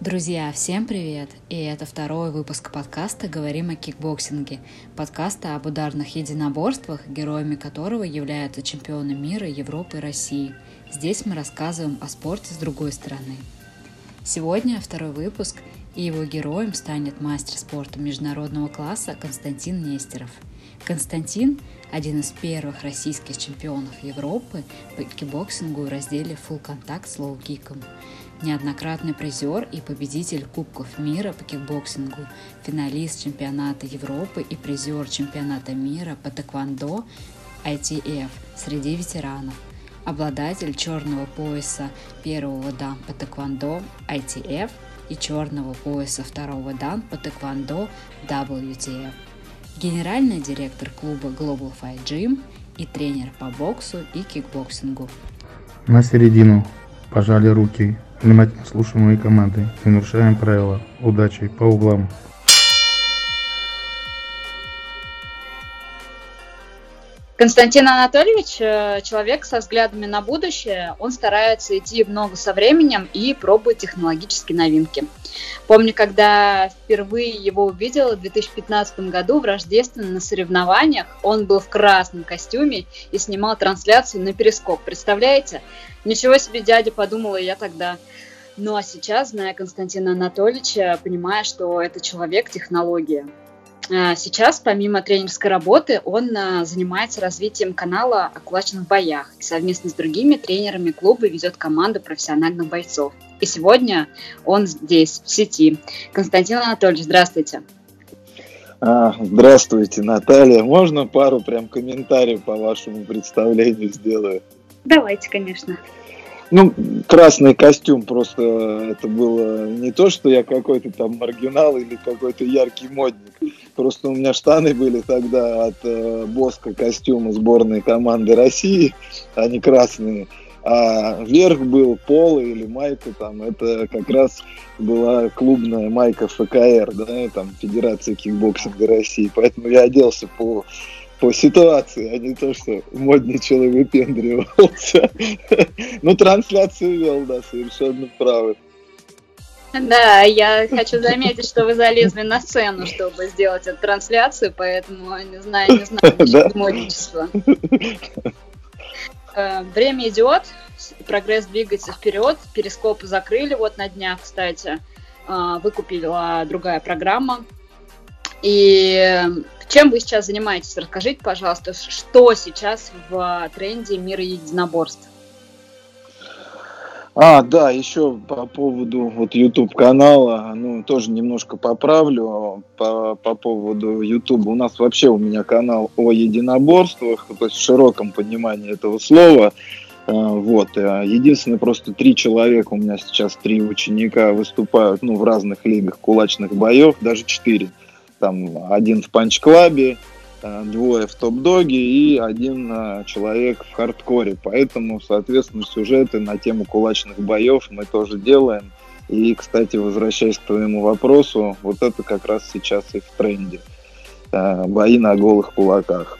Друзья, всем привет! И это второй выпуск подкаста «Говорим о кикбоксинге», подкаста об ударных единоборствах, героями которого являются чемпионы мира, Европы и России. Здесь мы рассказываем о спорте с другой стороны. Сегодня второй выпуск, и его героем станет мастер спорта международного класса Константин Нестеров. Константин – один из первых российских чемпионов Европы по кикбоксингу в разделе «Фулл-контакт» с лоу-киком – неоднократный призер и победитель Кубков мира по кикбоксингу, финалист чемпионата Европы и призер чемпионата мира по тэквондо ITF среди ветеранов, обладатель черного пояса первого дан по тэквондо ITF и черного пояса второго дан по тэквондо WTF, генеральный директор клуба Global Fight Gym и тренер по боксу и кикбоксингу. На середину пожали руки Внимательно слушаем мои команды и нарушаем правила. Удачи по углам. Константин Анатольевич э, человек со взглядами на будущее. Он старается идти в ногу со временем и пробует технологические новинки. Помню, когда впервые его увидела в 2015 году в Рождественном на соревнованиях, он был в красном костюме и снимал трансляцию на перископ. Представляете? Ничего себе, дядя, подумала я тогда. Ну а сейчас, зная Константина Анатольевича, понимаю, что это человек-технология. А, сейчас, помимо тренерской работы, он а, занимается развитием канала о кулачных боях и совместно с другими тренерами клуба ведет команду профессиональных бойцов. И сегодня он здесь, в сети. Константин Анатольевич, здравствуйте. А, здравствуйте, Наталья. Можно пару прям комментариев по вашему представлению сделаю? Давайте, конечно. Ну, красный костюм просто это было не то, что я какой-то там маргинал или какой-то яркий модник. Просто у меня штаны были тогда от э, Боска костюма сборной команды России, они красные. А верх был поло или майка, там, это как раз была клубная майка ФКР, да, там, Федерация кикбоксинга России. Поэтому я оделся по по ситуации, а не то, что модничал и выпендривался. Ну, трансляцию вел, да, совершенно правы. Да, я хочу заметить, что вы залезли на сцену, чтобы сделать эту трансляцию, поэтому не знаю, не знаю, да? модничество. Э, время идет, прогресс двигается вперед, перископы закрыли вот на днях, кстати, э, выкупила другая программа. И чем вы сейчас занимаетесь? Расскажите, пожалуйста, что сейчас в тренде мира единоборств? А, да, еще по поводу вот YouTube канала, ну, тоже немножко поправлю по, по поводу YouTube. У нас вообще у меня канал о единоборствах, то есть в широком понимании этого слова. А, вот. А единственное, просто три человека, у меня сейчас три ученика выступают ну, в разных лигах кулачных боев, даже четыре там один в Punch Club'е, двое в Top Dog'е и один э, человек в хардкоре. Поэтому, соответственно, сюжеты на тему кулачных боев мы тоже делаем. И, кстати, возвращаясь к твоему вопросу, вот это как раз сейчас и в тренде. Э, бои на голых кулаках.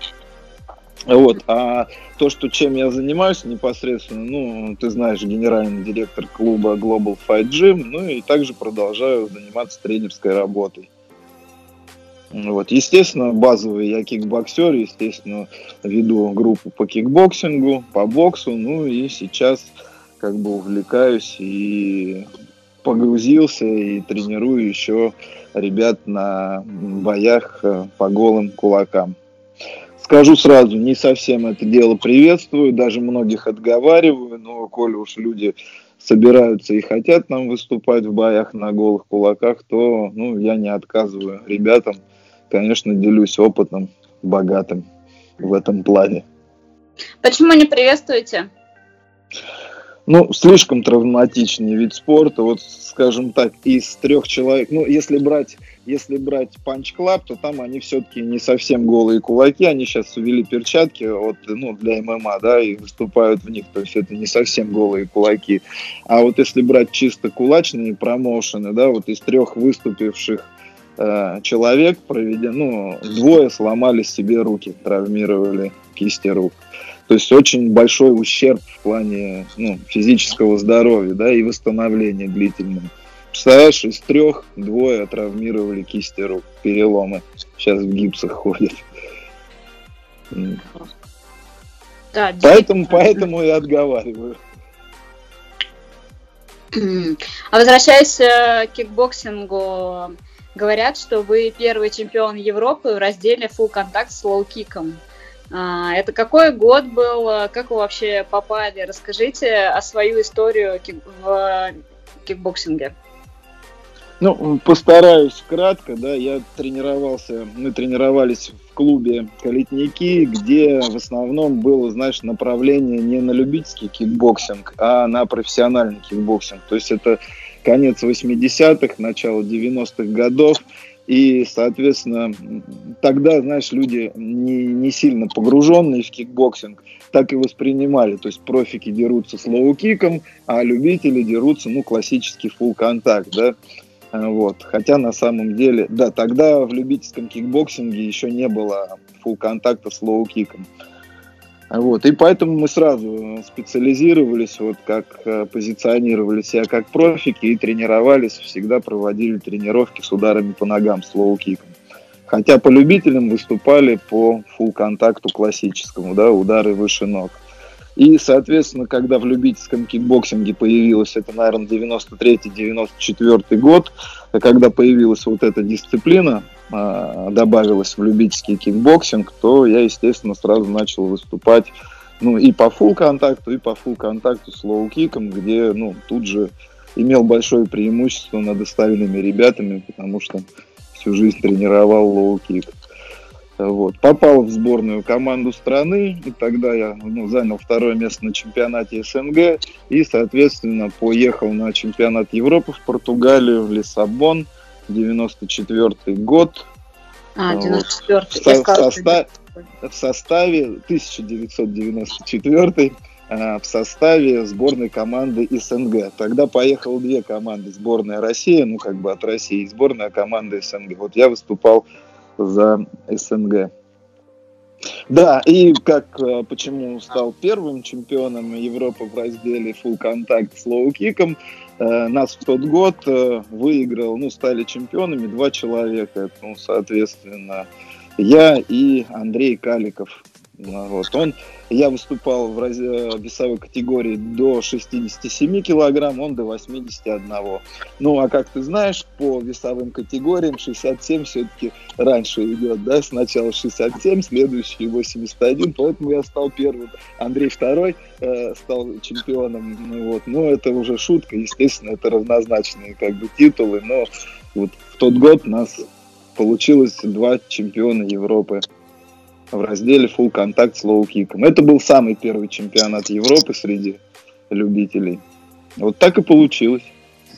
Вот, а то, что чем я занимаюсь непосредственно, ну, ты знаешь, генеральный директор клуба Global Fight Gym, ну и также продолжаю заниматься тренерской работой. Вот. Естественно, базовый я кикбоксер, естественно, веду группу по кикбоксингу, по боксу, ну и сейчас как бы увлекаюсь и погрузился и тренирую еще ребят на боях э, по голым кулакам. Скажу сразу, не совсем это дело приветствую, даже многих отговариваю, но коли уж люди собираются и хотят нам выступать в боях на голых кулаках, то ну, я не отказываю ребятам конечно, делюсь опытом богатым в этом плане. Почему не приветствуете? Ну, слишком травматичный вид спорта. Вот, скажем так, из трех человек, ну, если брать, если брать панч клаб, то там они все-таки не совсем голые кулаки. Они сейчас увели перчатки от, ну, для ММА, да, и выступают в них. То есть это не совсем голые кулаки. А вот если брать чисто кулачные промоушены, да, вот из трех выступивших Э, человек, проведя, ну, двое сломали себе руки, травмировали кисти рук. То есть очень большой ущерб в плане ну, физического здоровья да, и восстановления длительного. Представляешь, из трех двое травмировали кисти рук, переломы. Сейчас в гипсах ходят. Да, поэтому, поэтому и отговариваю. А возвращаясь э, к кикбоксингу, говорят, что вы первый чемпион Европы в разделе full contact с лоу-киком. А, это какой год был? Как вы вообще попали? Расскажите о свою историю в кикбоксинге. Ну, постараюсь кратко, да, я тренировался, мы тренировались в клубе «Калитники», где в основном было, знаешь, направление не на любительский кикбоксинг, а на профессиональный кикбоксинг. То есть это конец 80-х, начало 90-х годов, и, соответственно, тогда, знаешь, люди не, не сильно погруженные в кикбоксинг, так и воспринимали. То есть профики дерутся с лоу-киком, а любители дерутся, ну, классический full contact, да. Вот. Хотя на самом деле, да, тогда в любительском кикбоксинге еще не было full contact 'а с лоу-киком. Вот. И поэтому мы сразу специализировались, вот как э, позиционировали себя как профики и тренировались, всегда проводили тренировки с ударами по ногам, с лоу-киком. Хотя по любителям выступали по full contact 'у классическому, да, удары выше ног. И, соответственно, когда в любительском кикбоксинге появилась, это, наверное, 93-94 год, когда появилась вот эта дисциплина, а, добавилась в любительский кикбоксинг, то я, естественно, сразу начал выступать ну, и по full contact 'у, и по full contact 'у с лоу-киком, где, ну, тут же имел большое преимущество над остальными ребятами, потому что всю жизнь тренировал лоу-кик. Вот. Попал в сборную команду страны, и тогда я ну, занял второе место на чемпионате СНГ, и, соответственно, поехал на чемпионат Европы в Португалию, в Лиссабон, 94 год. А, 94 вот. в, со- в, состав, в составе 1994 в составе сборной команды СНГ. Тогда поехало две команды. Сборная России, ну как бы от России, и сборная команды СНГ. Вот я выступал за СНГ. Да, и как э, почему стал первым чемпионом Европы в разделе full contact с лоу-киком, нас в тот год э, выиграл, ну, стали чемпионами два человека, ну, соответственно, я и Андрей Каликов. Вот. Он, я выступал в раз... весовой категории до 67 килограмм, он до 81. Ну, а как ты знаешь, по весовым категориям 67 все-таки раньше идет, да, сначала 67, следующий 81, поэтому я стал первым. Андрей второй э, стал чемпионом, ну, вот, но это уже шутка, естественно, это равнозначные как бы титулы, но вот в тот год нас получилось два чемпиона Европы в разделе Full Contact с Low Kick. Это был самый первый чемпионат Европы среди любителей. Вот так и получилось.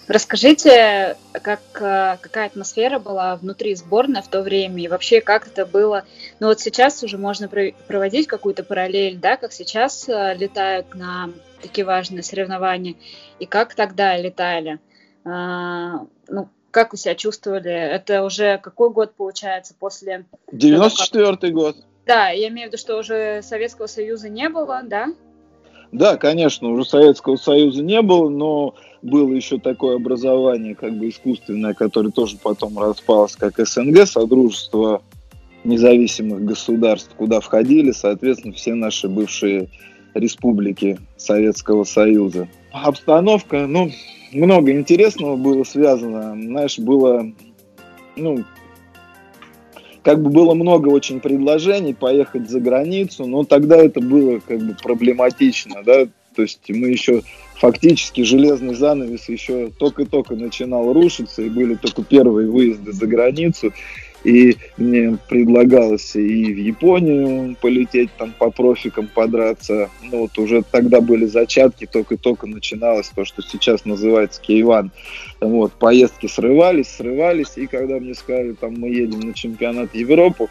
Расскажите, как, э, какая атмосфера была внутри сборной в то время и вообще как это было? Ну вот сейчас уже можно проводить какую-то параллель, да, как сейчас э, летают на такие важные соревнования и как тогда летали. А, ну, как вы себя чувствовали? Это уже какой год получается после... 94 год. Да, я имею в виду, что уже Советского Союза не было, да? Да, конечно, уже Советского Союза не было, но было еще такое образование, как бы искусственное, которое тоже потом распалось, как СНГ, Содружество независимых государств, куда входили, соответственно, все наши бывшие республики Советского Союза. Обстановка, ну, много интересного было связано. Знаешь, было, ну, как бы было много очень предложений поехать за границу, но тогда это было как бы проблематично, да, то есть мы еще фактически железный занавес еще только-только начинал рушиться, и были только первые выезды за границу, и мне предлагалось и в Японию полететь, там по профикам подраться. Ну вот уже тогда были зачатки, только-только начиналось то, что сейчас называется Кейван. Вот, поездки срывались, срывались, и когда мне сказали, там мы едем на чемпионат Европы,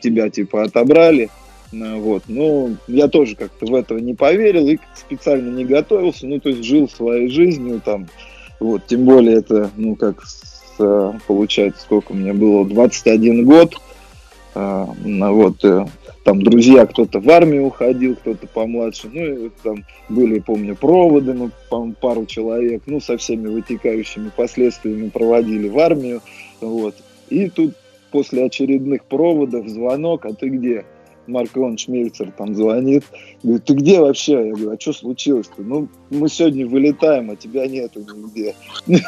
тебя типа отобрали, ну вот. Ну, я тоже как-то в этого не поверил и специально не готовился. Ну, то есть жил своей жизнью там. Вот, тем более это, ну, как получается, сколько мне было, 21 год. Э, вот, э, там друзья, кто-то в армию уходил, кто-то помладше, ну, и там были, помню, проводы, ну, пару человек, ну, со всеми вытекающими последствиями проводили в армию, вот. И тут после очередных проводов звонок, а ты где? Марк Иванович Мельцер там звонит, говорит, ты где вообще? Я говорю, а что случилось-то? Ну, мы сегодня вылетаем, а тебя нету нигде.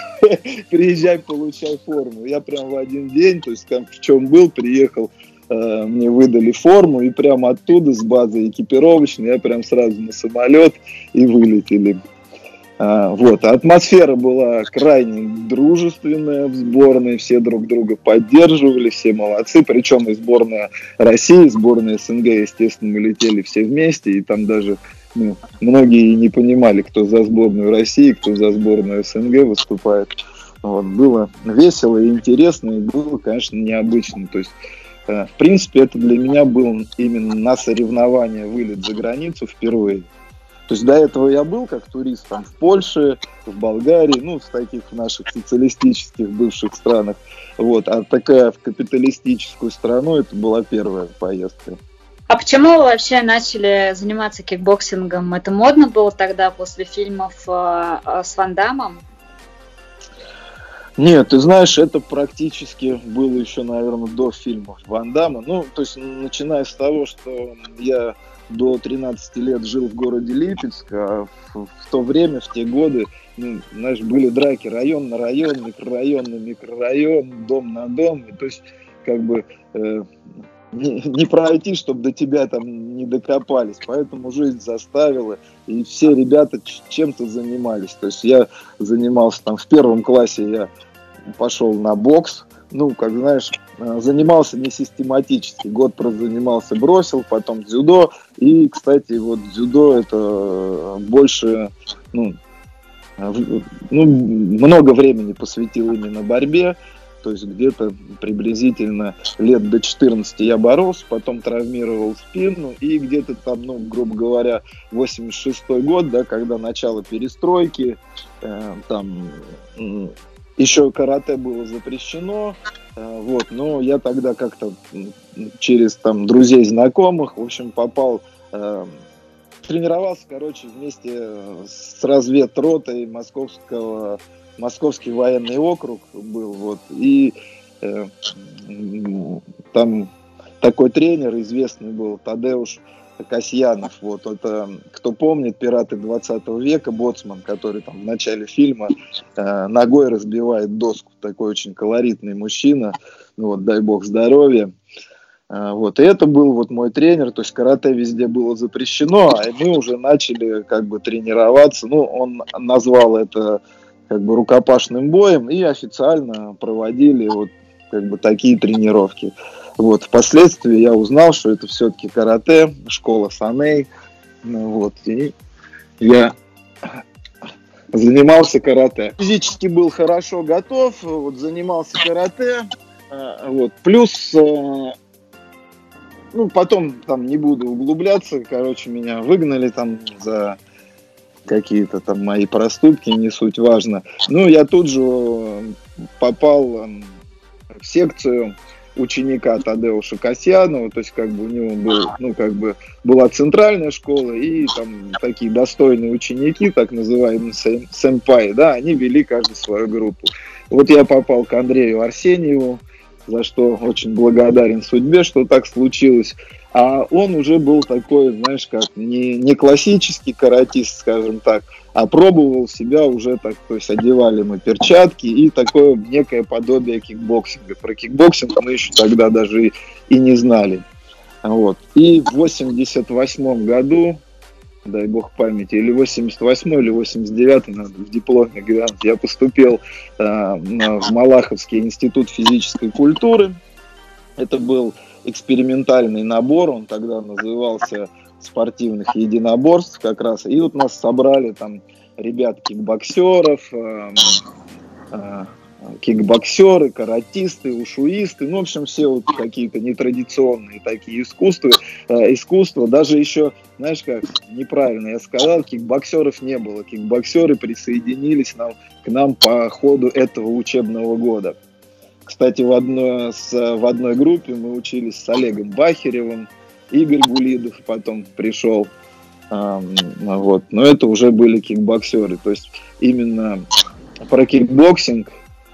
Приезжай, получай форму. Я прям в один день, то есть там в чем был, приехал, э, мне выдали форму, и прямо оттуда, с базы экипировочной, я прям сразу на самолет и вылетели. А, вот. Атмосфера была крайне дружественная в сборной, все друг друга поддерживали, все молодцы, причем и сборная России, сборная СНГ, естественно, мы летели все вместе, и там даже ну, многие не понимали, кто за сборную России, кто за сборную СНГ выступает. Вот. Было весело и интересно, и было, конечно, необычно. То есть э, в принципе, это для меня был именно на соревнования вылет за границу впервые. То есть до этого я был как турист там в Польше, в Болгарии, ну, в таких наших социалистических бывших странах. Вот. А такая в капиталистическую страну, это была первая поездка. А почему вы вообще начали заниматься кикбоксингом? Это модно было тогда после фильмов э, э, с Ван Дамом? Нет, ты знаешь, это практически было еще, наверное, до фильмов Ван Дамма. Ну, то есть, начиная с того, что я до 13 лет жил в городе Липецк, а в, в то время, в те годы, ну, знаешь, были драки район на район, микрорайон на микрорайон, дом на дом. И, то есть, как бы э, не, не пройти, чтобы до тебя там не докопались. Поэтому жизнь заставила, и все ребята чем-то занимались. То есть я занимался там в первом классе, я пошел на бокс, ну, как знаешь, занимался не систематически. Год занимался, бросил, потом дзюдо. И, кстати, вот дзюдо это больше, ну, э, ну, много времени посвятил именно борьбе. То есть где-то приблизительно лет до 14 я боролся, потом травмировал спину, и где-то там, ну, грубо говоря, 86 год, да, когда начало перестройки, э, там еще карате было запрещено, э, вот, но я тогда как-то через там друзей, знакомых, в общем, попал, э, тренировался, короче, вместе с разведротой московского, московский военный округ был, вот, и э, там такой тренер известный был, Тадеуш Касьянов. Вот это, кто помнит, пираты 20 века, боцман, который там в начале фильма э, ногой разбивает доску. Такой очень колоритный мужчина. Ну, вот, дай бог здоровья. Э, вот, и это был вот мой тренер, то есть карате везде было запрещено, а мы уже начали как бы тренироваться. Ну, он назвал это как бы рукопашным боем и официально проводили вот как бы такие тренировки. Вот, впоследствии я узнал, что это все-таки карате, школа Саней. Ну, вот, и я занимался карате. Физически был хорошо готов, вот, занимался карате. А, вот, плюс, э, ну, потом там не буду углубляться, короче, меня выгнали там за какие-то там мои проступки, не суть важно. Ну, я тут же попал в секцию ученика Тадеуша Касьянова, то есть как бы у него был, ну как бы была центральная школа и там такие достойные ученики, так называемые сэмпай, да, они вели каждый свою группу. Вот я попал к Андрею Арсеньеву, за что очень благодарен судьбе, что так случилось. А он уже был такой, знаешь, как не, не классический каратист, скажем так, а пробовал себя уже так, то есть одевали мы перчатки и такое некое подобие кикбоксинга. Про кикбоксинг мы еще тогда даже и, и не знали. Вот. И в 88 году, дай бог памяти, или 88 или 89 надо в дипломе глянуть, я поступил э, в Малаховский институт физической культуры. Это был экспериментальный набор, он тогда назывался спортивных единоборств как раз. И вот нас собрали там ребят кикбоксеров, э, э, кикбоксеры, каратисты, ушуисты, ну, в общем, все вот какие-то нетрадиционные такие искусства, э, искусства. Даже еще, знаешь как, неправильно я сказал, кикбоксеров не было. Кикбоксеры присоединились нам, к нам по ходу этого учебного года. Кстати, в одной, с, в одной группе мы учились с Олегом Бахеревым, Игорь Гулидов потом пришел. Вот. Но это уже были кикбоксеры. То есть именно про кикбоксинг.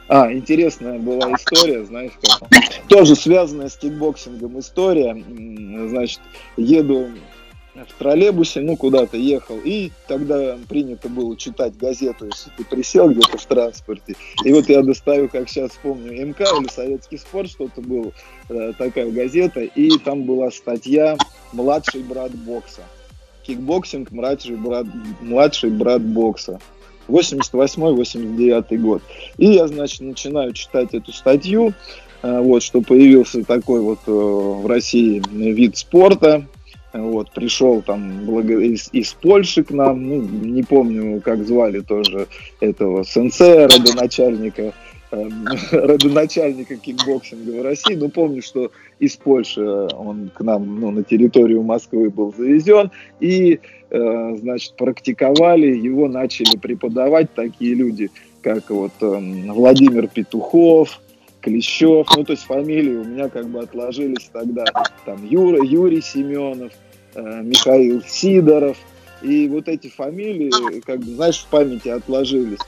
А, интересная была история, знаешь, как тоже связанная с кикбоксингом история. Значит, еду в троллейбусе, ну, куда-то ехал, и тогда принято было читать газету, если ты присел где-то в транспорте. И вот я достаю, как сейчас помню, МК или Советский спорт, что-то было, э, такая газета, и там была статья «Младший брат бокса». Кикбоксинг, младший брат, младший брат бокса. 88-89 год. И я, значит, начинаю читать эту статью, э, вот, что появился такой вот э, в России вид спорта, вот, пришел там из, из Польши к нам, ну, не помню, как звали тоже этого сенсея, родоначальника, э, родоначальника кикбоксинга в России. Ну, помню, что из Польши он к нам ну, на территорию Москвы был завезен. И, э, значит, практиковали, его начали преподавать такие люди, как вот э, Владимир Петухов, Клещев, ну, то есть фамилии у меня как бы отложились тогда, там, Юра, Юрий Семенов, э, Михаил Сидоров, и вот эти фамилии, как бы, знаешь, в памяти отложились.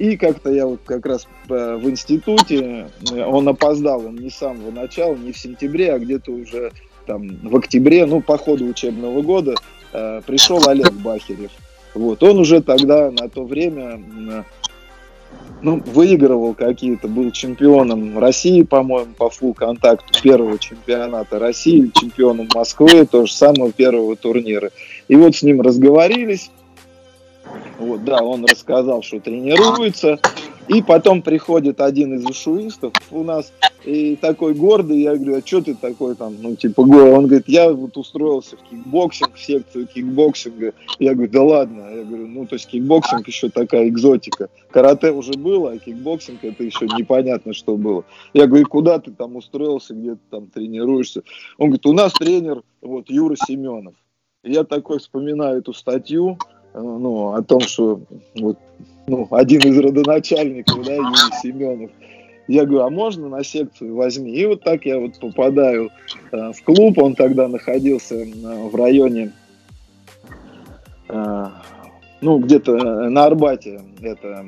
И как-то я вот как раз э, в институте, э, он опоздал, он не с самого начала, не в сентябре, а где-то уже там в октябре, ну, по ходу учебного года, э, пришел Олег Бахерев. Вот, он уже тогда, на то время, ну, выигрывал какие-то, был чемпионом России, по-моему, по фул контакту первого чемпионата России, чемпионом Москвы, то же самое первого турнира. И вот с ним разговорились, вот, да, он рассказал, что тренируется, и потом приходит один из ушуистов у нас, и такой гордый, я говорю, а что ты такой там, ну, типа, он говорит, я вот устроился в кикбоксинг, в секцию кикбоксинга. Я говорю, да ладно, я говорю, ну, то есть кикбоксинг еще такая экзотика. Карате уже было, а кикбоксинг это еще непонятно, что было. Я говорю, куда ты там устроился, где ты там тренируешься? Он говорит, у нас тренер, вот, Юра Семенов. Я такой вспоминаю эту статью, ну, о том, что вот ну, один из родоначальников, да, Юрий Семенов. Я говорю, а можно на секцию возьми? И вот так я вот попадаю э, в клуб. Он тогда находился э, в районе, э, ну, где-то на Арбате. Это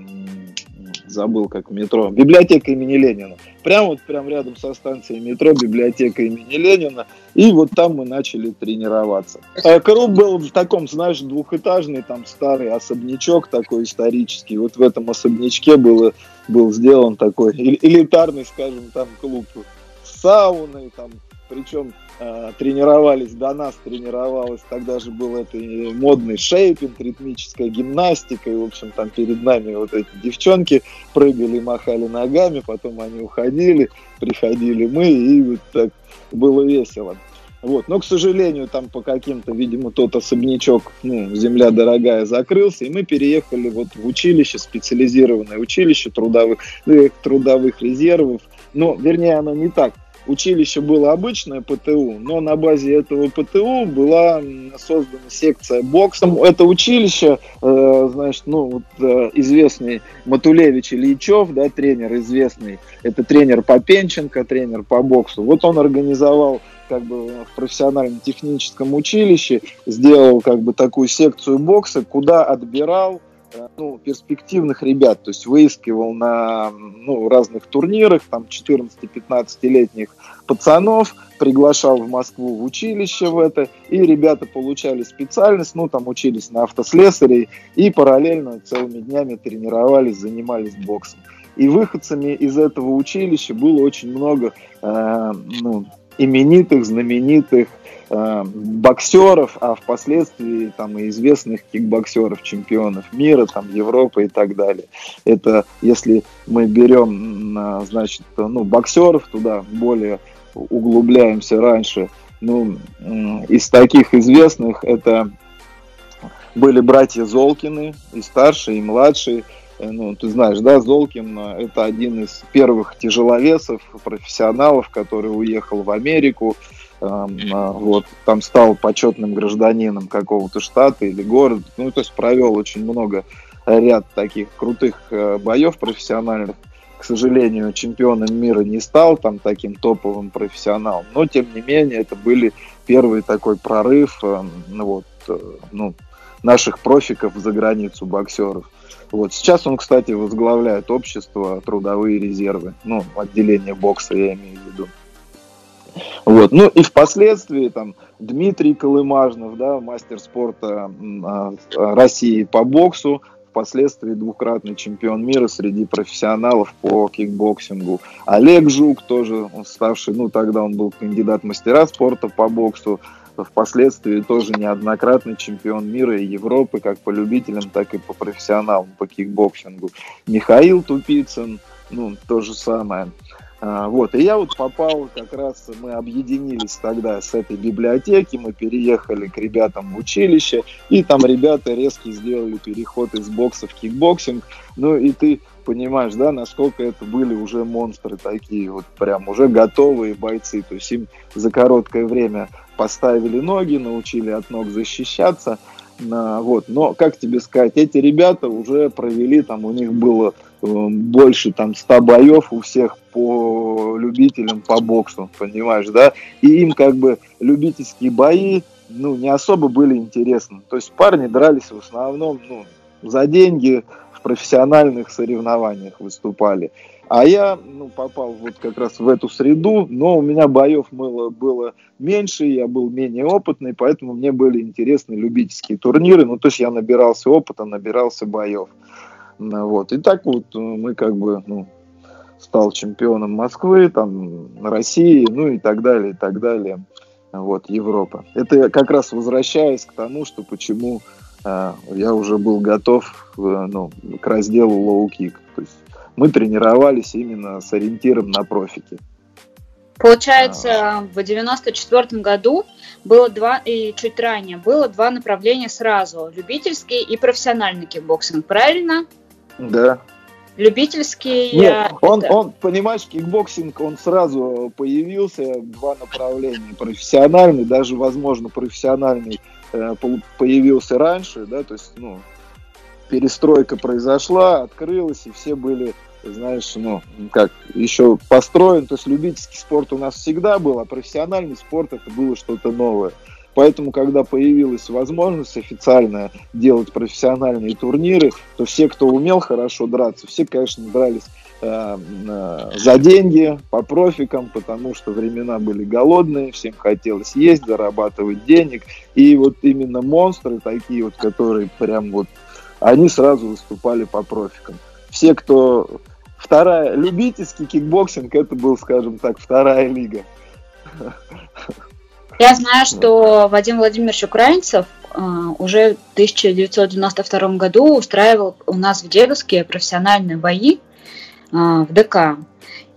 забыл как метро, библиотека имени Ленина. Прямо вот прям рядом со станцией метро, библиотека имени Ленина. И вот там мы начали тренироваться. А клуб был в таком, знаешь, двухэтажный, там старый особнячок такой исторический. Вот в этом особнячке было, был сделан такой элитарный, скажем, там клуб с сауной, там, причем Э, тренировались, до нас тренировалась, тогда же был это модный шейпинг, ритмическая гимнастика, и, в общем, там перед нами вот эти девчонки прыгали, махали ногами, потом они уходили, приходили мы, и вот так было весело. Вот. Но, к сожалению, там по каким-то, видимо, тот особнячок, ну, земля дорогая, закрылся, и мы переехали вот в училище, специализированное училище трудовых, э, трудовых резервов. Но, вернее, оно не так училище было обычное ПТУ, но на базе этого ПТУ была создана секция боксом. Это училище, э, значит, ну, вот, э, известный Матулевич Ильичев, да, тренер известный, это тренер по Пенченко, тренер по боксу. Вот он организовал как бы в профессиональном техническом училище, сделал как бы такую секцию бокса, куда отбирал ну, перспективных ребят, то есть выискивал на ну, разных турнирах, там 14-15-летних пацанов, приглашал в Москву в училище в это, и ребята получали специальность, ну, там учились на автослесарей, и параллельно целыми днями тренировались, занимались боксом. И выходцами из этого училища было очень много э, ну, именитых, знаменитых э, боксеров, а впоследствии там и известных кикбоксеров, чемпионов мира, там Европы и так далее. Это если мы берем, э, значит, ну, боксеров туда более углубляемся раньше, ну, из таких известных это были братья Золкины, и старшие, и младшие. Э, ну, ты знаешь, да, Золкин э, – это один из первых тяжеловесов, профессионалов, который уехал в Америку, вот, там стал почетным гражданином какого-то штата или города, ну, то есть провел очень много, ряд таких крутых э, боев профессиональных, к сожалению, чемпионом мира не стал, там таким топовым профессионалом, но тем не менее это были первый такой прорыв, э, ну, вот, э, ну, наших профиков за границу боксеров. Вот. Сейчас он, кстати, возглавляет общество «Трудовые резервы», ну, отделение бокса, я имею в виду. Вот. Ну и впоследствии там Дмитрий Колымажнов, да, мастер спорта а, России по боксу, впоследствии двукратный чемпион мира среди профессионалов по кикбоксингу. Олег Жук, тоже ставший, ну тогда он был кандидат мастера спорта по боксу, впоследствии тоже неоднократный чемпион мира и Европы, как по любителям, так и по профессионалам по кикбоксингу. Михаил Тупицын, ну, то же самое. А, вот, и я вот попал, как раз мы объединились тогда с этой библиотеки, мы переехали к ребятам в училище, и там ребята резко сделали переход из бокса в кикбоксинг. Ну и ты понимаешь, да, насколько это были уже монстры такие, вот прям уже готовые бойцы. То есть им за короткое время поставили ноги, научили от ног защищаться. Вот. Но, как тебе сказать, эти ребята уже провели, там у них было больше там 100 боев у всех по любителям по боксу, понимаешь, да? И им как бы любительские бои, ну, не особо были интересны. То есть парни дрались в основном, ну, за деньги в профессиональных соревнованиях выступали. А я ну, попал вот как раз в эту среду, но у меня боев было, было меньше, я был менее опытный, поэтому мне были интересны любительские турниры. Ну, то есть я набирался опыта, набирался боев. Ну, вот. И так вот э, мы как бы ну, стал чемпионом Москвы, там, России, ну и так далее, и так далее. Вот, Европа. Это как раз возвращаясь к тому, что почему э, я уже был готов э, ну, к разделу лоу-кик. То есть мы тренировались именно с ориентиром на профики. Получается, в 94 году было два, и чуть ранее, было два направления сразу. Любительский и профессиональный кикбоксинг, правильно? Да. Любительский... Нет, он, это... он, понимаешь, кикбоксинг, он сразу появился, два направления. Профессиональный, даже, возможно, профессиональный э, появился раньше, да, то есть, ну, перестройка произошла, открылась, и все были, знаешь, ну, как, еще построен. То есть любительский спорт у нас всегда был, а профессиональный спорт это было что-то новое. Поэтому, когда появилась возможность официально делать профессиональные турниры, то все, кто умел хорошо драться, все, конечно, дрались э, э, за деньги, по профикам, потому что времена были голодные, всем хотелось есть, зарабатывать денег. И вот именно монстры такие вот, которые прям вот они сразу выступали по профикам. Все, кто... Вторая, любительский кикбоксинг, это был, скажем так, вторая лига. Я знаю, что Вадим Владимирович Украинцев э, уже в 1992 году устраивал у нас в Дедовске профессиональные бои э, в ДК.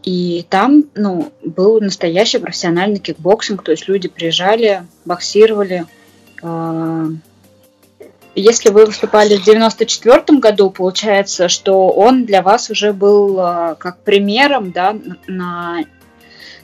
И там ну, был настоящий профессиональный кикбоксинг, то есть люди приезжали, боксировали, э, если вы выступали в 94 году, получается, что он для вас уже был как примером, да, на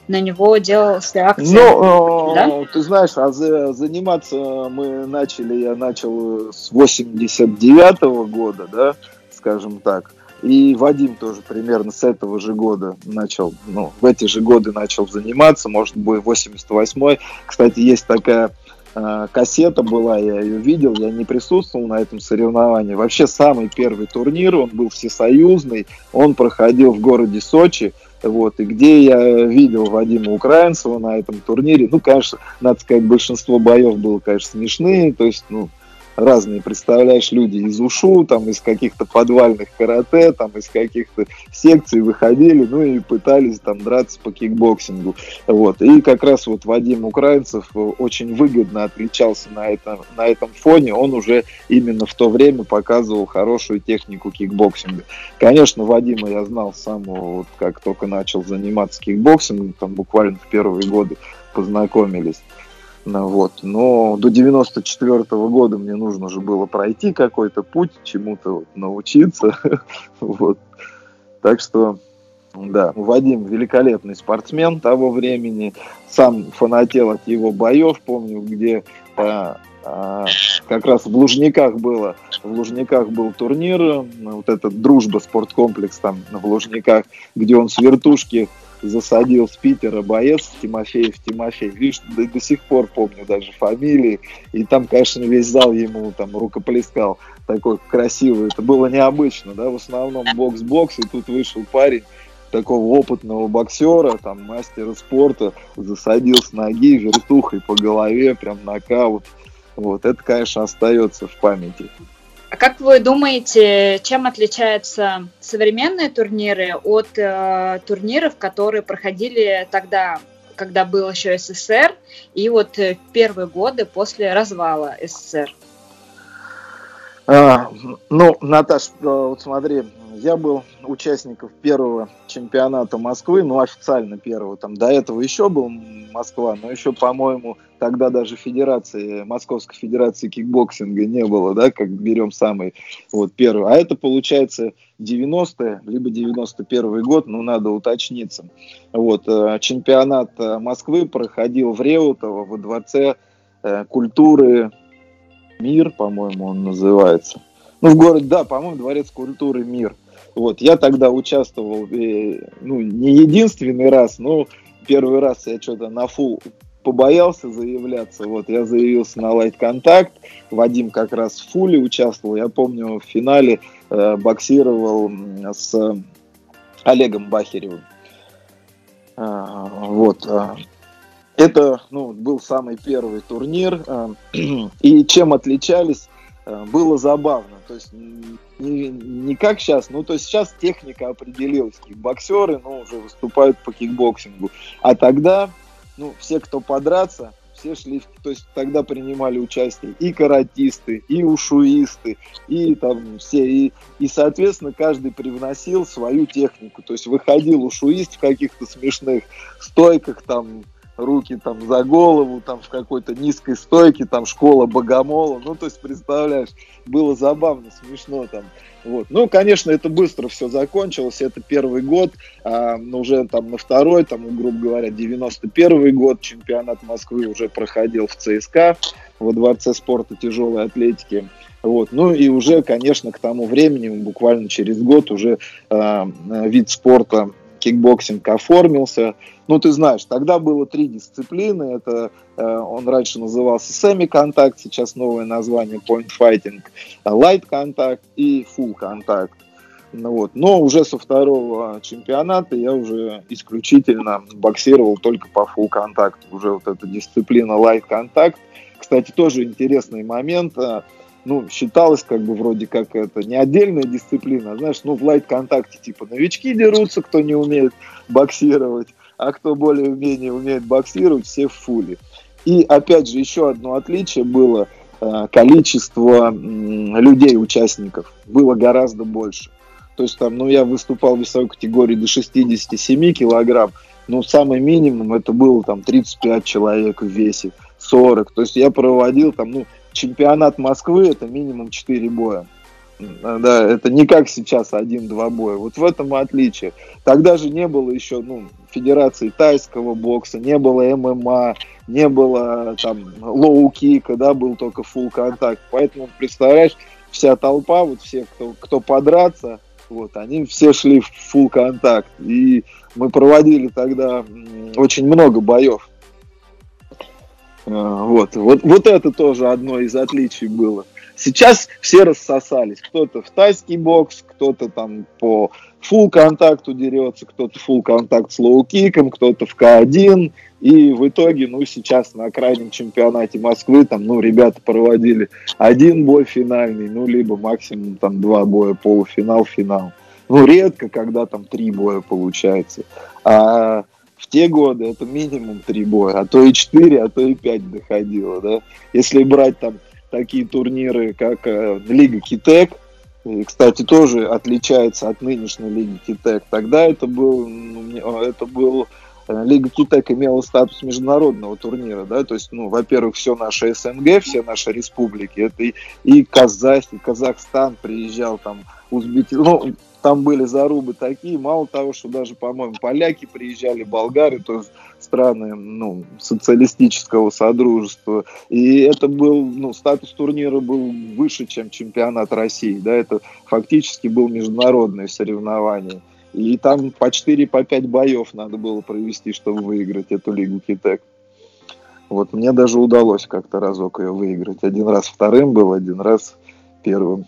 на него делался акцент. Ну, да? ты знаешь, а за, заниматься мы начали, я начал с 89 -го года, да, скажем так. И Вадим тоже примерно с этого же года начал, ну, в эти же годы начал заниматься, может быть, 88-й. Кстати, есть такая Э, кассета была, я ее видел, я не присутствовал на этом соревновании. Вообще самый первый турнир, он был всесоюзный, он проходил в городе Сочи, вот, и где я видел Вадима Украинцева на этом турнире, ну, конечно, надо сказать, большинство боев было, конечно, смешные, то есть, ну, разные, представляешь, люди из ушу, там, из каких-то подвальных карате, там, из каких-то секций выходили, ну, и пытались там драться по кикбоксингу, вот. И как раз вот Вадим Украинцев очень выгодно отличался на этом, на этом фоне, он уже именно в то время показывал хорошую технику кикбоксинга. Конечно, Вадима я знал с вот, как только начал заниматься кикбоксингом, там, буквально в первые годы познакомились. Ну, вот. Но до 94 -го года мне нужно же было пройти какой-то путь, чему-то вот научиться. вот. Так что, да, Вадим великолепный спортсмен того времени. Сам фанател от его боев, помню, где а, как раз в Лужниках было, в Лужниках был турнир, вот этот Дружба спорткомплекс там в Лужниках, где он с вертушки засадил с Питера боец Тимофеев Тимофей. Видишь, до, до сих пор помню даже фамилии. И там, конечно, весь зал ему там рукоплескал. Такой красивый. Это было необычно, да, в основном бокс-бокс. И тут вышел парень такого опытного боксера, там, мастера спорта, засадил с ноги вертухой по голове, прям нокаут. Это, конечно, остается в памяти. А как вы думаете, чем отличаются современные турниры от э, турниров, которые проходили тогда, когда был еще СССР, и вот э, первые годы после развала СССР? А, ну, Наташ, э, вот смотри, я был участником первого чемпионата Москвы, ну, официально первого, там до этого еще был Москва, но еще, по-моему, тогда даже федерации, Московской федерации кикбоксинга не было, да, как берем самый вот первый. А это, получается, 90 либо 91 год, ну, надо уточниться. Вот, э, чемпионат э, Москвы проходил в Реутово, во Дворце э, культуры «Мир», по-моему, он называется. Ну, в городе, да, по-моему, Дворец культуры «Мир». Вот, я тогда участвовал, ну, не единственный раз, но первый раз я что-то на фул побоялся заявляться. Вот я заявился на Light Contact. Вадим как раз в фуле участвовал. Я помню, в финале э, боксировал с Олегом Бахеревым. А, вот. А. Это ну, был самый первый турнир. А, и чем отличались, было забавно. То есть не, не как сейчас, ну то есть сейчас техника определилась. Боксеры ну, уже выступают по кикбоксингу. А тогда ну, все, кто подраться, все шли, то есть тогда принимали участие и каратисты, и ушуисты, и там все, и, и соответственно каждый привносил свою технику, то есть выходил ушуист в каких-то смешных стойках, там руки там за голову, там в какой-то низкой стойке, там школа богомола, ну то есть представляешь, было забавно, смешно там, вот. Ну, конечно, это быстро все закончилось, это первый год, а, но уже там на второй, там, грубо говоря, 91 год чемпионат Москвы уже проходил в ЦСКА, во Дворце спорта тяжелой атлетики. Вот. Ну и уже, конечно, к тому времени, буквально через год, уже э, вид спорта кикбоксинг оформился. Ну, ты знаешь, тогда было три дисциплины. Это э, он раньше назывался semi-contact, сейчас новое название point fighting, light contact и full contact. Ну, вот. Но уже со второго чемпионата я уже исключительно боксировал только по full контакту. Уже вот эта дисциплина light контакт. Кстати, тоже интересный момент. Ну, считалось как бы вроде как это не отдельная дисциплина, а, знаешь, ну, в лайт-контакте типа новички дерутся, кто не умеет боксировать, а кто более-менее умеет боксировать, все в фуле. И опять же, еще одно отличие было э, количество людей, участников, было гораздо больше. То есть там, ну, я выступал в весовой категории до 67 килограмм, ну, самый минимум это было там 35 человек в весе, 40. То есть я проводил там, ну, чемпионат Москвы это минимум 4 боя. Да, это не как сейчас один-два боя. Вот в этом отличие. Тогда же не было еще ну, федерации тайского бокса, не было ММА, не было там лоу-кика, да, был только full contact. Поэтому, представляешь, вся толпа, вот все, кто, кто подраться, вот, они все шли в full contact. И мы проводили тогда очень много боев. А, вот, вот, вот это тоже одно из отличий было. Сейчас все рассосались. Кто-то в тайский бокс, кто-то там по full контакту дерется, кто-то full contact с лоу-киком, кто-то в К1. И в итоге, ну, сейчас на крайнем чемпионате Москвы, там, ну, ребята проводили один бой финальный, ну, либо максимум там два боя, полуфинал, финал. Ну, редко, когда там три боя получается. А те годы это минимум три боя, а то и четыре, а то и пять доходило, да. Если брать там такие турниры, как э, Лига Китек, и, кстати, тоже отличается от нынешней Лиги Китек, тогда это был, ну, это был э, Лига Китек имела статус международного турнира, да, то есть, ну, во-первых, все наши СНГ, все наши республики, это и, и Казахстан, и Казахстан приезжал, там, Узбекистан, ну, там были зарубы такие, мало того, что даже, по-моему, поляки приезжали, болгары, то есть страны ну, социалистического содружества. И это был, ну, статус турнира был выше, чем чемпионат России. Да, это фактически был международное соревнование. И там по 4-5 по 5 боев надо было провести, чтобы выиграть эту лигу Китек. Вот мне даже удалось как-то разок ее выиграть. Один раз вторым был, один раз первым.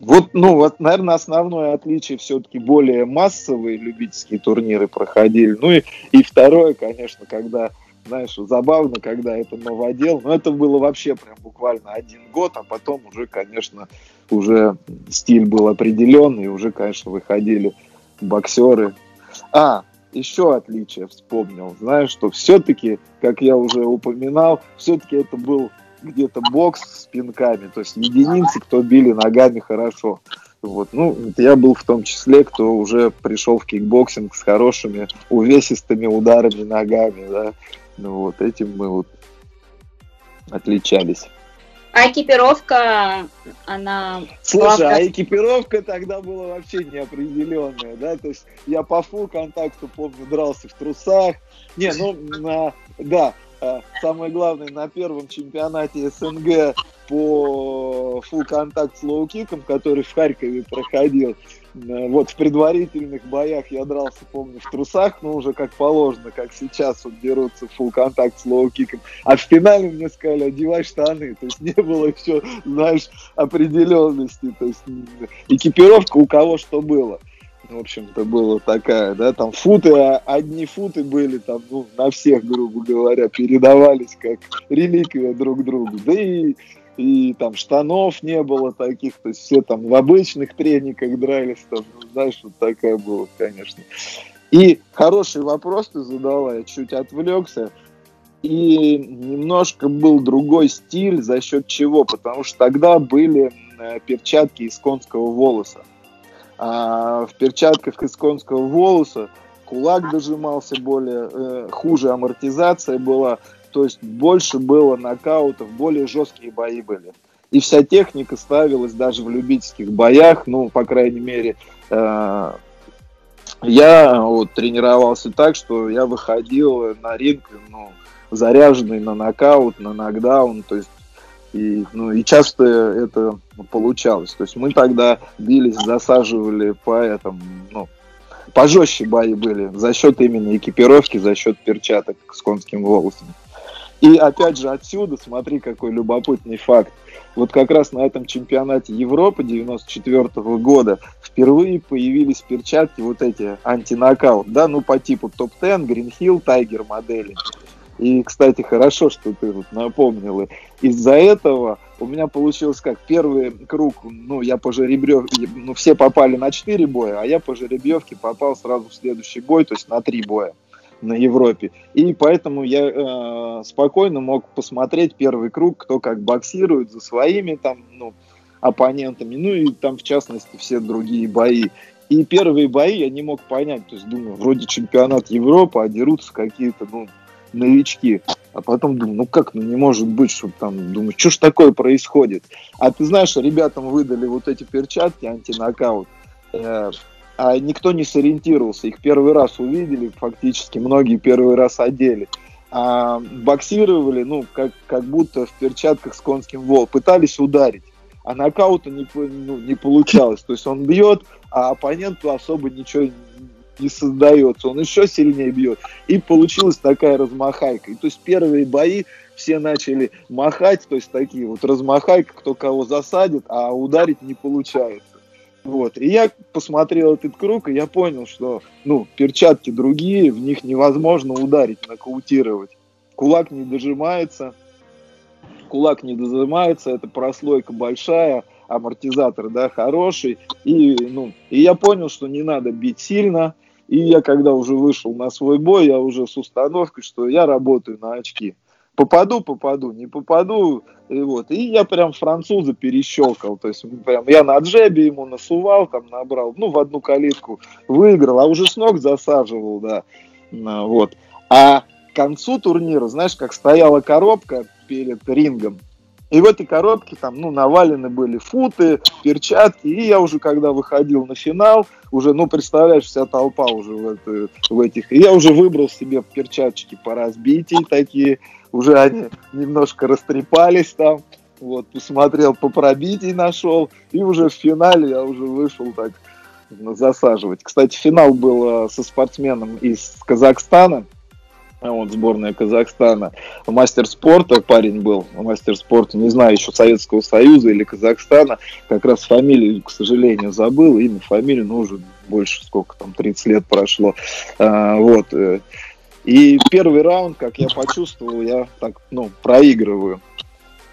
Вот, ну, вот, наверное, основное отличие все-таки более массовые любительские турниры проходили. Ну и, и второе, конечно, когда, знаешь, забавно, когда это новодел, но это было вообще прям буквально один год, а потом уже, конечно, уже стиль был определенный, уже, конечно, выходили боксеры. А, еще отличие вспомнил, знаешь, что все-таки, как я уже упоминал, все-таки это был где-то бокс с пинками, то есть единицы, кто били ногами хорошо. Вот. Ну, я был в том числе, кто уже пришел в кикбоксинг с хорошими увесистыми ударами ногами, да. Ну вот этим мы вот отличались. А экипировка, она... Слушай, а экипировка тогда была вообще неопределенная, да, то есть я по full контакту, помню, дрался в трусах. Не, ну, на, да, самое главное, на первом чемпионате СНГ по full contact с лоу-киком, который в Харькове проходил, э, вот в предварительных боях я дрался, помню, в трусах, но уже как положено, как сейчас вот дерутся full contact с лоу-киком. А в финале мне сказали, одевай штаны. То есть не было еще, знаешь, определенности. То есть экипировка у кого что было в общем-то, была такая, да, там футы, а одни футы были там, ну, на всех, грубо говоря, передавались как реликвия друг другу, да и, и там штанов не было таких, то есть все там в обычных трениках дрались, там, ну, знаешь, вот такая была, конечно. И хороший вопрос ты задала, я чуть отвлекся, и немножко был другой стиль, за счет чего, потому что тогда были э, перчатки из конского волоса а в перчатках из конского волоса кулак дожимался более, э, хуже амортизация была, то есть больше было нокаутов, более жесткие бои были. И вся техника ставилась даже в любительских боях, ну, по крайней мере, э, я вот тренировался так, что я выходил на ринг, ну, заряженный на нокаут, на нокдаун, то есть и, ну, и часто это получалось. То есть мы тогда бились, засаживали по этому, ну, пожестче бои были за счет именно экипировки, за счет перчаток с конским волосом. И опять же отсюда, смотри, какой любопытный факт. Вот как раз на этом чемпионате Европы 94 -го года впервые появились перчатки вот эти антинокаут, да, ну по типу топ-10, Гринхилл, Тайгер модели. И, кстати, хорошо, что ты вот напомнила. Из-за этого у меня получилось как первый круг, ну, я по жеребьевке, ну, все попали на 4 боя, а я по жеребьевке попал сразу в следующий бой, то есть на 3 боя на Европе. И поэтому я э, спокойно мог посмотреть первый круг, кто как боксирует за своими там, ну, оппонентами, ну и там в частности все другие бои. И первые бои я не мог понять, то есть думаю, вроде чемпионат Европы, а дерутся какие-то, ну, новички. А потом думаю, ну как, ну не может быть, чтобы там, думаю, что ж такое происходит. А ты знаешь, ребятам выдали вот эти перчатки антинокаут, э, а никто не сориентировался. Их первый раз увидели, фактически, многие первый раз одели. А боксировали, ну, как, как будто в перчатках с конским вол, пытались ударить. А нокаута не, ну, не получалось. То есть он бьет, а оппоненту особо ничего не создается, он еще сильнее бьет. И получилась такая размахайка. И то есть первые бои все начали махать, то есть такие вот размахайка, кто кого засадит, а ударить не получается. Вот. И я посмотрел этот круг, и я понял, что ну, перчатки другие, в них невозможно ударить, нокаутировать. Кулак не дожимается, кулак не дожимается, это прослойка большая, амортизатор, да, хороший. И, ну, и я понял, что не надо бить сильно, и я, когда уже вышел на свой бой, я уже с установкой, что я работаю на очки. попаду, попаду, не попаду, и вот. И я прям француза перещелкал, то есть прям я на джебе ему насувал, там набрал, ну, в одну калитку выиграл, а уже с ног засаживал, да, вот. А к концу турнира, знаешь, как стояла коробка перед рингом, и в этой коробке там, ну, навалены были футы, перчатки. И я уже, когда выходил на финал, уже, ну, представляешь, вся толпа уже в, это, в этих. И я уже выбрал себе перчаточки по разбитии такие. Уже они немножко растрепались там. Вот, посмотрел, по пробитий нашел. И уже в финале я уже вышел так засаживать. Кстати, финал был э, со спортсменом из Казахстана вот, сборная Казахстана. Мастер спорта парень был, мастер спорта, не знаю, еще Советского Союза или Казахстана. Как раз фамилию, к сожалению, забыл, имя, фамилию, но уже больше, сколько там, 30 лет прошло. А, вот. Э. И первый раунд, как я почувствовал, я так, ну, проигрываю.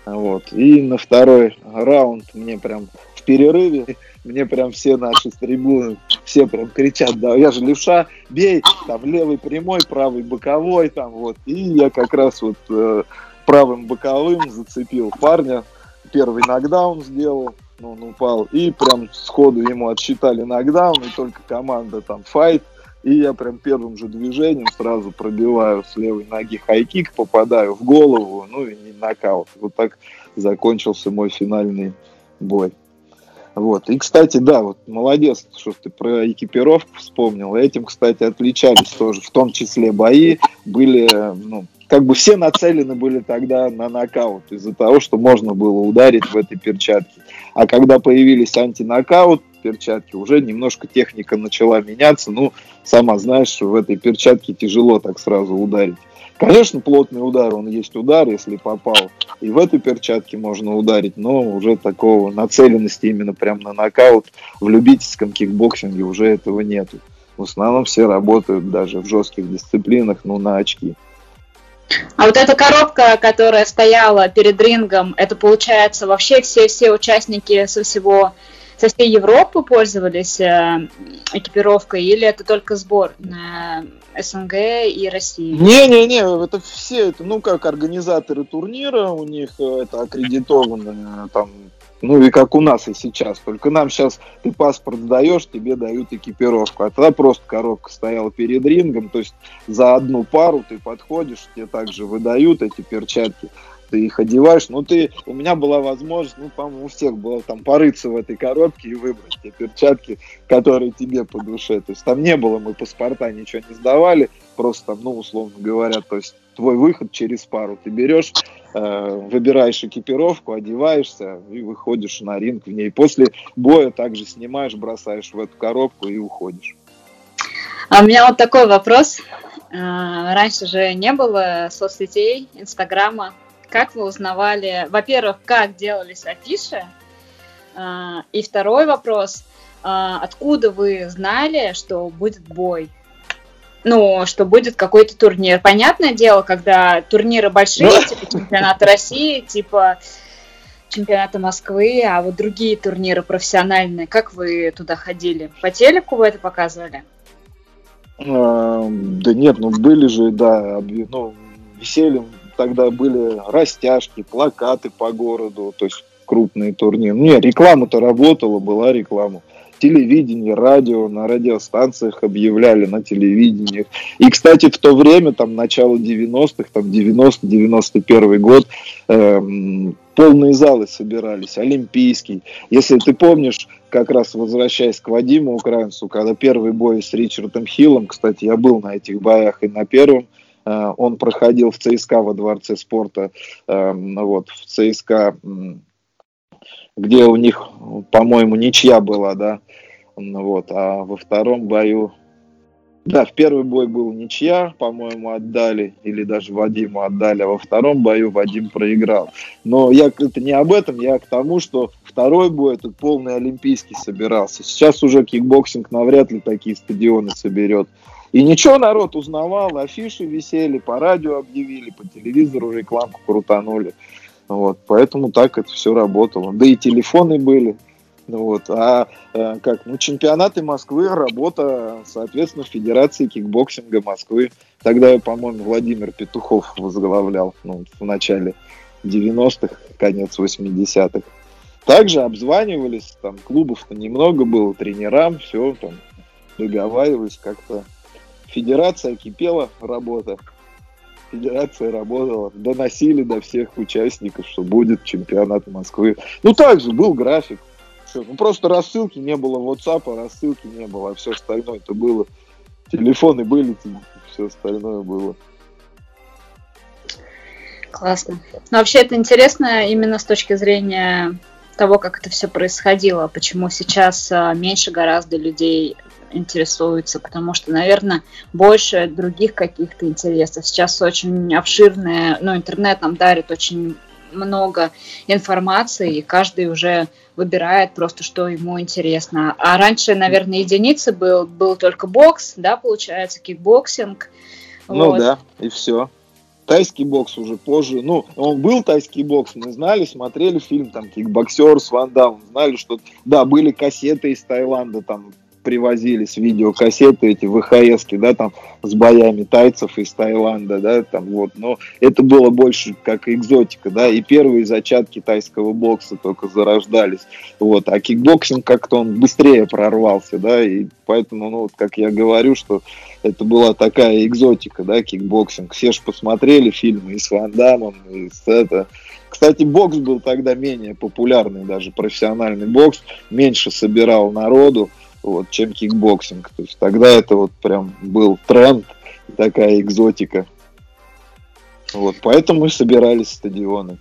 Вот. И на второй раунд мне прям в перерыве мне прям все наши с трибуны, все прям кричат, да, я же левша, бей, там левый прямой, правый боковой, там вот. И я как раз вот э, правым боковым зацепил парня, первый нокдаун сделал, ну, он упал, и прям сходу ему отсчитали нокдаун, и только команда там файт, и я прям первым же движением сразу пробиваю с левой ноги хайкик, попадаю в голову, ну и нокаут. Вот так закончился мой финальный бой. Вот. И, кстати, да, вот молодец, что ты про экипировку вспомнил. Этим, кстати, отличались тоже, в том числе бои были, ну, как бы все нацелены были тогда на нокаут из-за того, что можно было ударить в этой перчатке. А когда появились антинокаут перчатки, уже немножко техника начала меняться. Ну, сама знаешь, что в этой перчатке тяжело так сразу ударить. Конечно, плотный удар, он есть удар, если попал. И в этой перчатке можно ударить, но уже такого нацеленности именно прям на нокаут в любительском кикбоксинге уже этого нету. В основном все работают даже в жестких дисциплинах, ну, на очки. А вот эта коробка, которая стояла перед рингом, это получается вообще все-все участники со всего со всей Европы пользовались э, экипировкой или это только сбор на СНГ и России? Не-не-не, это все, это, ну, как организаторы турнира, у них э, это аккредитованные там ну и как у нас и сейчас. Только нам сейчас ты паспорт даешь, тебе дают экипировку. А тогда просто коробка стояла перед рингом. То есть за одну пару ты подходишь, тебе также выдают эти перчатки ты их одеваешь, но ты, у меня была возможность, ну, по-моему, у всех было там порыться в этой коробке и выбрать те перчатки, которые тебе по душе. То есть там не было, мы паспорта ничего не сдавали, просто там, ну, условно говоря, то есть твой выход через пару. Ты берешь, э, выбираешь экипировку, одеваешься и выходишь на ринг в ней. После боя также снимаешь, бросаешь в эту коробку и уходишь. А у меня вот такой вопрос. Э, раньше же не было соцсетей, Инстаграма. Как вы узнавали, во-первых, как делались афиши? А, и второй вопрос, а, откуда вы знали, что будет бой? Ну, что будет какой-то турнир. Понятное дело, когда турниры большие, ну. типа чемпионата России, типа чемпионата Москвы, а вот другие турниры профессиональные, как вы туда ходили? По телеку вы это показывали? А, да нет, ну были же, да, ну, висели тогда были растяжки, плакаты по городу, то есть крупные турниры. Не, реклама-то работала, была реклама. Телевидение, радио, на радиостанциях объявляли, на телевидении. И, кстати, в то время, там, начало 90-х, там, 90-91 год, эм, полные залы собирались, Олимпийский. Если ты помнишь, как раз возвращаясь к Вадиму Украинцу, когда первый бой с Ричардом Хиллом, кстати, я был на этих боях и на первом, он проходил в ЦСКА во Дворце спорта, э, вот, в ЦСКА, где у них, по-моему, ничья была, да, вот, а во втором бою, да, в первый бой был ничья, по-моему, отдали, или даже Вадиму отдали, а во втором бою Вадим проиграл. Но я это не об этом, я к тому, что второй бой этот полный олимпийский собирался. Сейчас уже кикбоксинг навряд ли такие стадионы соберет. И ничего, народ узнавал, афиши висели, по радио объявили, по телевизору рекламку крутанули. Вот, поэтому так это все работало. Да и телефоны были. Вот. А э, как, ну, чемпионаты Москвы, работа, соответственно, Федерации кикбоксинга Москвы. Тогда, по-моему, Владимир Петухов возглавлял ну, в начале 90-х, конец 80-х. Также обзванивались, там клубов-то немного было, тренерам, все, там договаривались как-то. Федерация кипела, работа. Федерация работала, доносили до всех участников, что будет чемпионат Москвы. Ну, также был график. Все. Ну, просто рассылки не было WhatsApp, а рассылки не было, а все остальное это было. Телефоны были, все остальное было. Классно. Но вообще это интересно именно с точки зрения того, как это все происходило, почему сейчас а, меньше гораздо людей интересуются, потому что, наверное, больше других каких-то интересов. Сейчас очень обширное, ну, интернет нам дарит очень много информации, и каждый уже выбирает просто, что ему интересно. А раньше, наверное, единицы был, был только бокс, да, получается, кикбоксинг. Ну вот. да, и все. Тайский бокс уже позже. Ну, он был тайский бокс, мы знали, смотрели фильм там «Кикбоксер» с Ван Дамом, знали, что, да, были кассеты из Таиланда, там, привозились видеокассеты, эти VHS, да, там, с боями тайцев из Таиланда, да, там, вот, но это было больше как экзотика, да, и первые зачатки тайского бокса только зарождались, вот, а кикбоксинг как-то он быстрее прорвался, да, и поэтому, ну, вот, как я говорю, что это была такая экзотика, да, кикбоксинг, все же посмотрели фильмы и с Ван Дамом, и с это, кстати, бокс был тогда менее популярный, даже профессиональный бокс, меньше собирал народу, вот, чем кикбоксинг. То есть тогда это вот прям был тренд, такая экзотика. Вот, поэтому и собирались стадионы.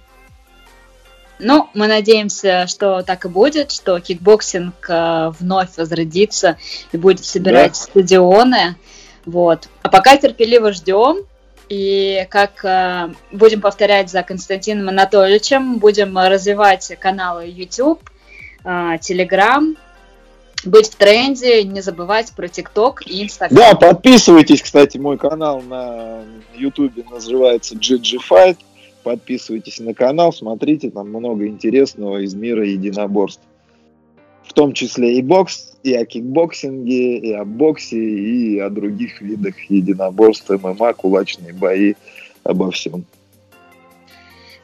Ну, мы надеемся, что так и будет, что кикбоксинг э, вновь возродится и будет собирать да. стадионы. Вот. А пока терпеливо ждем. И как э, будем повторять за Константином Анатольевичем, будем развивать каналы YouTube, э, Telegram, быть в тренде, не забывать про TikTok и Instagram. Да, подписывайтесь, кстати, мой канал на Ютубе называется GG Fight. Подписывайтесь на канал, смотрите, там много интересного из мира единоборств. В том числе и бокс, и о кикбоксинге, и о боксе, и о других видах единоборств, ММА, кулачные бои, обо всем.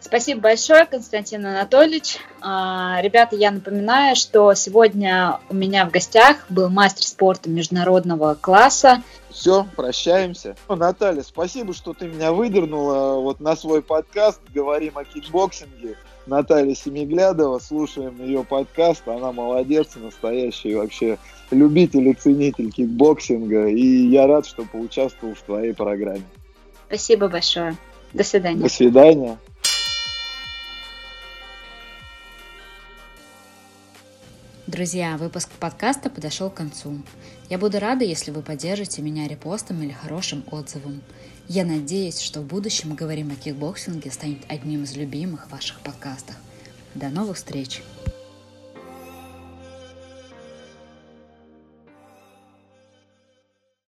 Спасибо большое, Константин Анатольевич. А, ребята, я напоминаю, что сегодня у меня в гостях был мастер спорта международного класса. Все, прощаемся. Ну, Наталья, спасибо, что ты меня выдернула вот на свой подкаст. Говорим о кикбоксинге. Наталья Семиглядова, слушаем ее подкаст. Она молодец, настоящий вообще любитель и ценитель кикбоксинга. И я рад, что поучаствовал в твоей программе. Спасибо большое. До свидания. До свидания. Друзья, выпуск подкаста подошел к концу. Я буду рада, если вы поддержите меня репостом или хорошим отзывом. Я надеюсь, что в будущем «Говорим о кикбоксинге» станет одним из любимых ваших подкастов. До новых встреч!